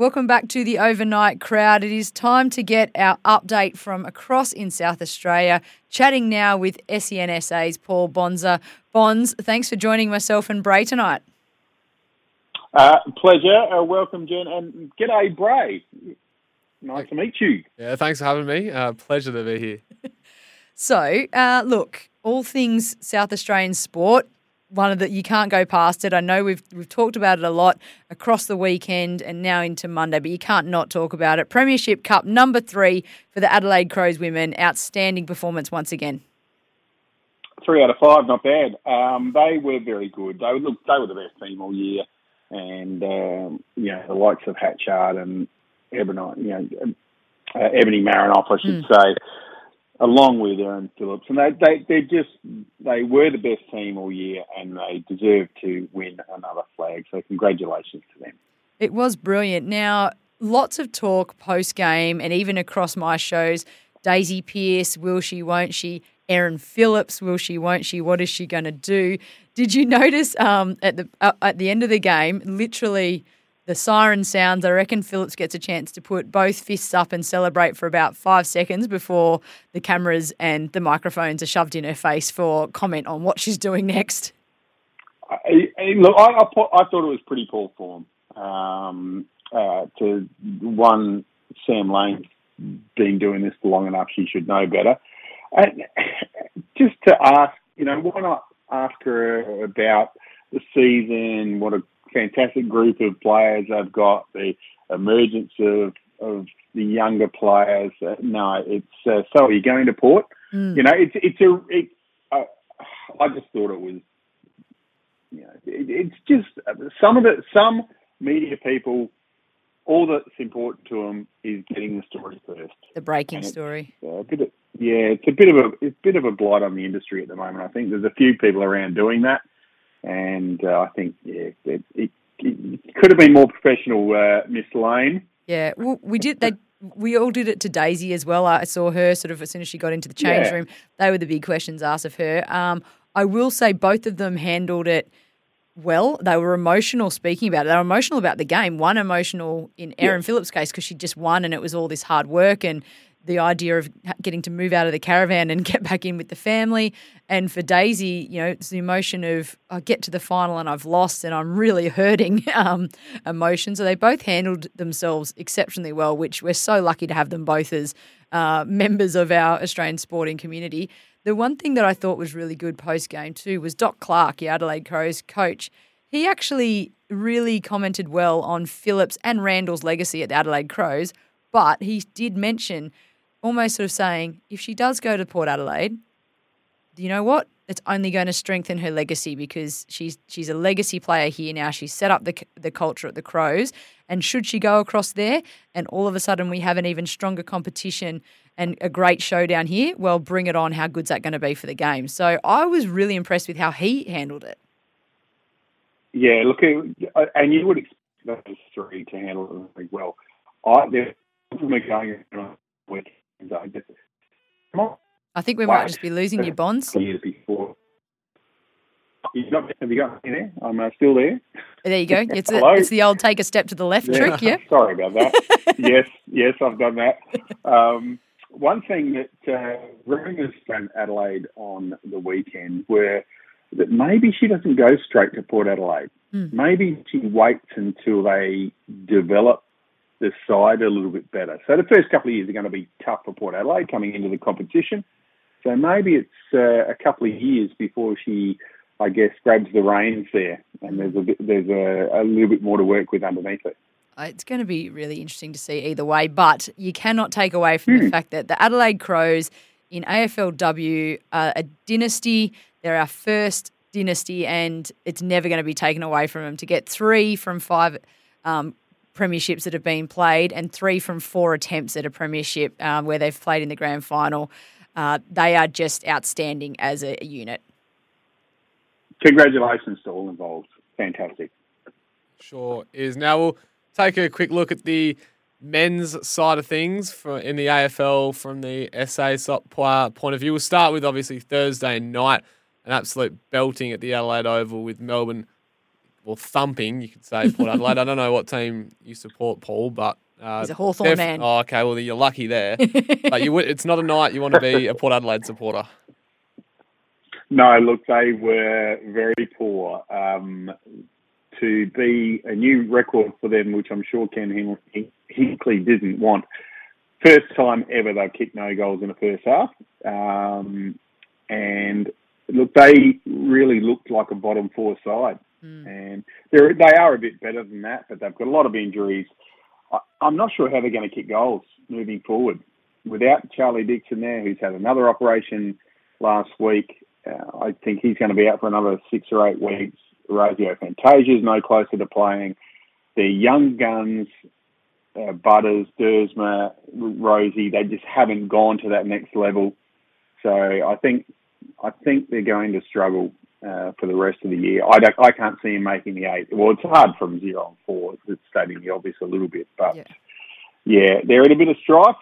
Welcome back to the overnight crowd. It is time to get our update from across in South Australia. Chatting now with SEN SA's Paul Bonsor. Bonds, thanks for joining myself and Bray tonight. Uh, pleasure. Uh, welcome, Jen, and g'day, Bray. Nice to meet you. Yeah, thanks for having me. Uh, pleasure to be here. so, uh, look, all things South Australian sport one of the you can't go past it. I know we've we've talked about it a lot across the weekend and now into Monday, but you can't not talk about it. Premiership Cup number three for the Adelaide Crows women. Outstanding performance once again. Three out of five, not bad. Um, they were very good. They were, look, they were the best team all year, and um, you know the likes of Hatchard and Ebony, you know, uh, Ebony Marinoff, I should mm. say along with Erin Phillips, and they they they just they were the best team all year, and they deserve to win another flag. So congratulations to them. It was brilliant. Now, lots of talk post game, and even across my shows. Daisy Pearce, will she, won't she? Erin Phillips, will she, won't she? What is she going to do? Did you notice um, at the uh, at the end of the game, literally the siren sounds. I reckon Phillips gets a chance to put both fists up and celebrate for about five seconds before the cameras and the microphones are shoved in her face for comment on what she's doing next. I, I, look, I, I, thought it was pretty poor form. Um, uh, to one, Sam Lane been doing this long enough; she should know better. And just to ask, you know, why not ask her about the season, what a fantastic group of players. They've got the emergence of of the younger players. Uh, no, it's uh, so are you going to Port? Mm. You know, it's it's a. It, uh, I just thought it was. You know, it, it's just some of the some media people. All that's important to them is getting the story first. The breaking story. Uh, a bit of, yeah, it's a bit of a it's a bit of a blight on the industry at the moment. I think there's a few people around doing that and uh, I think yeah, it, it, it, could have been more professional, uh, Miss Lane. Yeah, well, we did. They we all did it to Daisy as well. I saw her sort of as soon as she got into the change yeah. room. They were the big questions asked of her. Um, I will say both of them handled it well. They were emotional speaking about it. They were emotional about the game. One emotional in Erin yeah. Phillips' case because she just won and it was all this hard work and the idea of getting to move out of the caravan and get back in with the family. And for Daisy, you know, it's the emotion of I get to the final and I've lost and I'm really hurting um, emotion. So they both handled themselves exceptionally well, which we're so lucky to have them both as uh, members of our Australian sporting community. The one thing that I thought was really good post game too was Doc Clarke, the Adelaide Crows coach. He actually really commented well on Phillips and Randall's legacy at the Adelaide Crows, but he did mention almost sort of saying, if she does go to Port Adelaide, you know what? It's only going to strengthen her legacy because she's she's a legacy player here now. She's set up the the culture at the Crows, and should she go across there, and all of a sudden we have an even stronger competition and a great showdown here, well, bring it on. How good's that going to be for the game? So I was really impressed with how he handled it. Yeah, look, and you would expect those three to handle it really well. I, they're going week I think we might just be losing your bonds. Years before. You got, have you got me there? I'm uh, still there. There you go. It's, a, it's the old take a step to the left yeah. trick, yeah? Sorry about that. yes, yes, I've done that. Um, one thing that uh, rumours from Adelaide on the weekend were that maybe she doesn't go straight to Port Adelaide. Mm. Maybe she waits until they develop the side a little bit better. So the first couple of years are going to be tough for Port Adelaide coming into the competition. So maybe it's uh, a couple of years before she, I guess, grabs the reins there, and there's a bit, there's a, a little bit more to work with underneath it. It's going to be really interesting to see either way, but you cannot take away from the fact that the Adelaide Crows in AFLW are a dynasty. They're our first dynasty, and it's never going to be taken away from them. To get three from five um, premierships that have been played and three from four attempts at a premiership um, where they've played in the grand final, uh, they are just outstanding as a, a unit. Congratulations to all involved. Fantastic. Sure is. Now we'll take a quick look at the men's side of things for in the AFL from the SA point of view. We'll start with obviously Thursday night, an absolute belting at the Adelaide Oval with Melbourne, well thumping you could say Port Adelaide. I don't know what team you support, Paul, but uh, he's a Hawthorn man. Oh, okay. Well, you're lucky there, but you it's not a night you want to be a Port Adelaide supporter. No, look, they were very poor. Um, to be a new record for them, which I'm sure Ken Hinkley didn't want. First time ever they've kicked no goals in the first half. Um, and look, they really looked like a bottom four side. Mm. And they're, they are a bit better than that, but they've got a lot of injuries. I, I'm not sure how they're going to kick goals moving forward. Without Charlie Dixon there, who's had another operation last week, uh, I think he's going to be out for another six or eight weeks. Orazio Fantasia is no closer to playing. The young guns, uh, Butters, Duursma, Rozee, they just haven't gone to that next level. So I think I think they're going to struggle uh, for the rest of the year. I don't, I can't see him making the eight. Well, it's hard from zero and four. It's stating the obvious a little bit, but yeah, yeah they're in a bit of strife,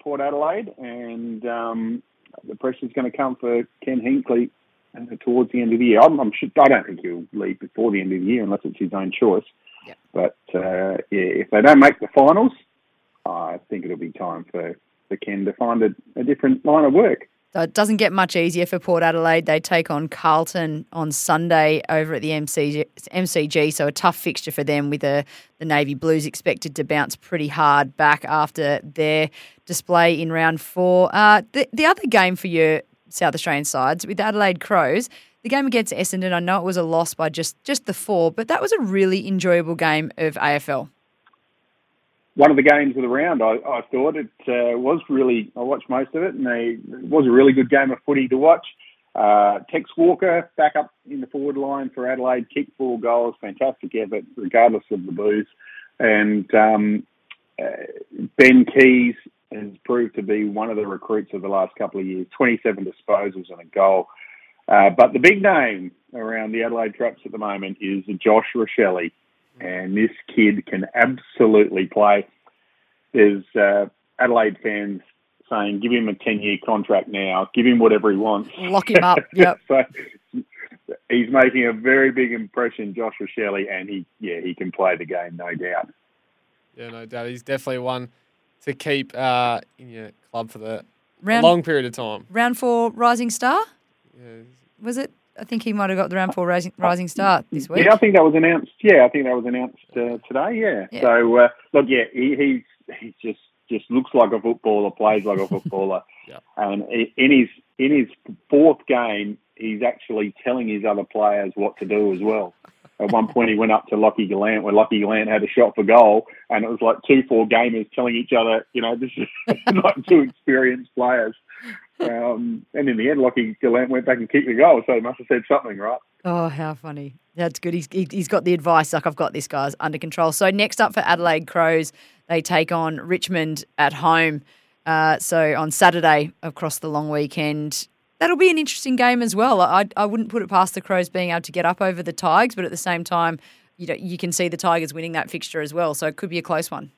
Port Adelaide, and um, the pressure's going to come for Ken Hinkley towards the end of the year. I'm, I'm sure, I don't think he'll leave before the end of the year unless it's his own choice. Yeah. But uh, yeah, if they don't make the finals, I think it'll be time for, for Ken to find a, a different line of work. So it doesn't get much easier for Port Adelaide. They take on Carlton on Sunday over at the MCG. MCG so a tough fixture for them with the, the Navy Blues expected to bounce pretty hard back after their display in round four. Uh, the, the other game for your South Australian sides with Adelaide Crows, the game against Essendon, I know it was a loss by just, just the four, but that was a really enjoyable game of AFL one of the games of the round. I, I thought it uh, was really. I watched most of it, and they, it was a really good game of footy to watch. Uh, Tex Walker back up in the forward line for Adelaide, kicked four goals, fantastic effort, regardless of the boos. And um, uh, Ben Keays has proved to be one of the recruits of the last couple of years. Twenty-seven disposals and a goal. Uh, but the big name around the Adelaide Traps at the moment is Josh Rachele and this kid can absolutely play. There's uh, Adelaide fans saying, "Give him a ten-year contract now. Give him whatever he wants. Lock him up." Yep. so he's making a very big impression, Josh Rachele, and he, yeah, he can play the game, no doubt. Yeah, no doubt. He's definitely one to keep uh, in your club for the round, long period of time. Round four, Rising Star. Yeah. Was it I think he might have got the round four rising, rising start this week. Yeah, I think that was announced. Yeah, I think that was announced uh, today. Yeah. yeah. So uh, look, yeah, he he he just just looks like a footballer, plays like a footballer, yeah. and in his in his fourth game, he's actually telling his other players what to do as well. At one point, he went up to Lachie Gollant, where Lachie Gollant had a shot for goal, and it was like two, four gamers telling each other, you know, this is like two experienced players. Um, and in the end, Lachie Gollant went back and kicked the goal, so he must have said something, right? Oh, how funny. That's good. He's, he's got the advice, like, I've got this, guys, under control. So, next up for Adelaide Crows, they take on Richmond at home. Uh, so, on Saturday across the long weekend, that'll be an interesting game as well. I, I wouldn't put it past the Crows being able to get up over the Tigers, but at the same time, you know, you can see the Tigers winning that fixture as well. So, it could be a close one.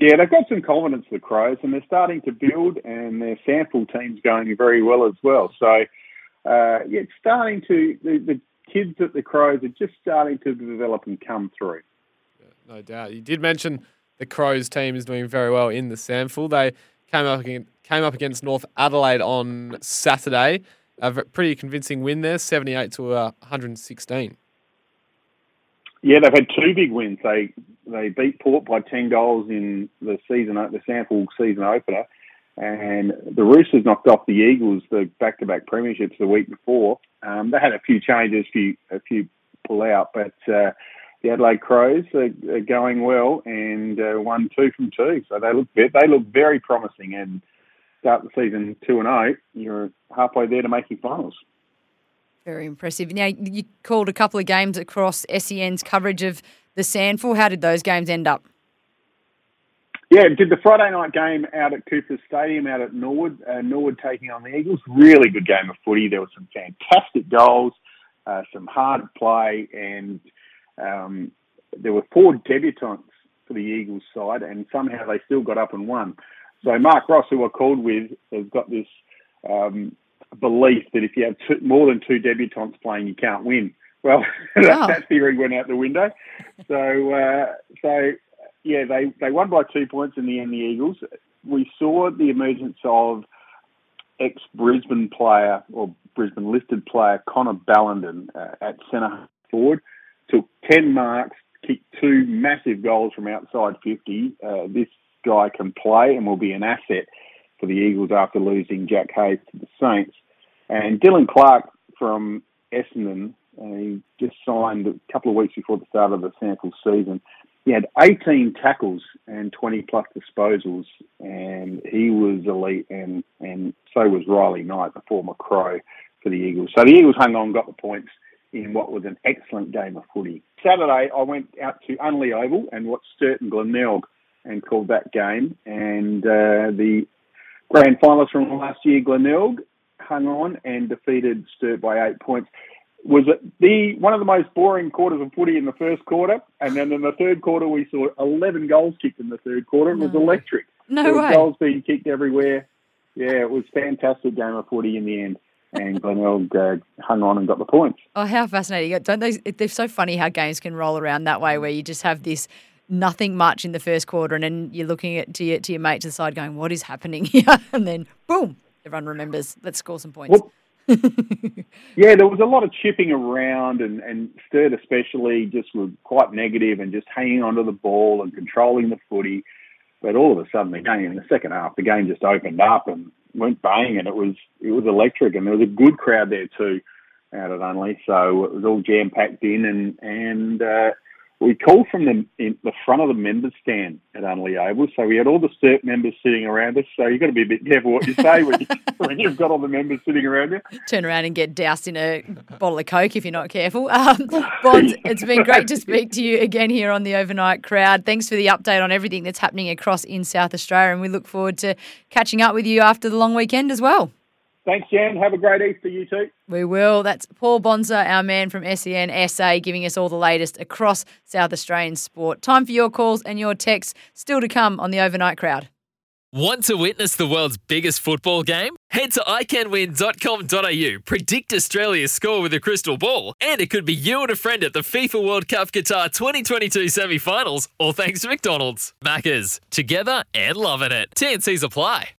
Yeah, they've got some confidence, the Crows, and they're starting to build, and their SANFL team's going very well as well. So, uh, yeah, it's starting to, the, the kids at the Crows are just starting to develop and come through. Yeah, no doubt. You did mention the Crows team is doing very well in the SANFL. They came up against, came up against North Adelaide on Saturday. A pretty convincing win there, 78 to uh, 116. Yeah, they've had two big wins. They they beat Port by ten goals in the season the SANFL season opener, and the Roosters knocked off the Eagles the back to back premierships the week before. Um, they had a few changes, few a few pull out, but uh, the Adelaide Crows are, are going well and uh, won two from two. So they look they look very promising. And start the season two and zero, oh, you're halfway there to making finals. Very impressive. Now you called a couple of games across SEN's coverage of the SANFL. How did those games end up? Yeah, did the Friday night game out at Cooper Stadium out at Norwood. Uh, Norwood taking on the Eagles. Really good game of footy. There were some fantastic goals, uh, some hard play, and um, there were four debutants for the Eagles side, and somehow they still got up and won. So Mark Ross, who I called with, has got this um, belief that if you have two, more than two debutants playing, you can't win. Well, that, that, theory went out the window. So, uh, so yeah, they, they won by two points in the end. The Eagles. We saw the emergence of ex Brisbane player or Brisbane listed player Connor Ballenden uh, at centre forward. Took ten marks, kicked two massive goals from outside fifty. Uh, this guy can play and will be an asset for the Eagles after losing Jack Hayes to the Saints. And Dylan Clark from Essendon, he just signed a couple of weeks before the start of the SANFL season. He had 18 tackles and 20 plus disposals, and he was elite, and, and so was Riley Knight, the former Crow for the Eagles. So the Eagles hung on, got the points in what was an excellent game of footy. Saturday, I went out to Unley Oval and watched Sturt and Glenelg and called that game. And uh, the grand finalists from last year, Glenelg, hung on and defeated Sturt by eight points. Was it the one of the most boring quarters of footy in the first quarter, and then in the third quarter we saw eleven goals kicked in the third quarter. It was electric. No there way. Goals being kicked everywhere. Yeah, it was fantastic game of footy in the end and Glenelg uh, hung on and got the points. Oh, how fascinating! Don't they? They're so funny how games can roll around that way, where you just have this nothing much in the first quarter, and then you're looking at to your to your mate to the side, going, "What is happening here?" And then boom, everyone remembers. Let's score some points. Well, yeah, there was a lot of chipping around, and and Sturt especially just were quite negative and just hanging onto the ball and controlling the footy. But all of a sudden, the game in the second half, the game just opened up and went bang, and it was it was electric, and there was a good crowd there too out at Unley, so it was all jam packed in, and and uh, we called from the in the front of the members stand at Unley Oval, so we had all the Sturt members sitting around us. So you've got to be a bit careful what you say when, you, when you've got all the members sitting around you. Turn around and get doused in a bottle of Coke if you're not careful. Um, Bonds, it's been great to speak to you again here on the overnight crowd. Thanks for the update on everything that's happening across in South Australia, and we look forward to catching up with you after the long weekend as well. Thanks, Jan. Have a great Easter, you too. We will. That's Paul Bonsor, our man from SEN SA, giving us all the latest across South Australian sport. Time for your calls and your texts still to come on the overnight crowd. Want to witness the world's biggest football game? Head to iCanWin.com.au, predict Australia's score with a crystal ball, and it could be you and a friend at the FIFA World Cup Qatar 2022 semi finals, all thanks to McDonald's. Maccas, together and loving it. TNCs apply.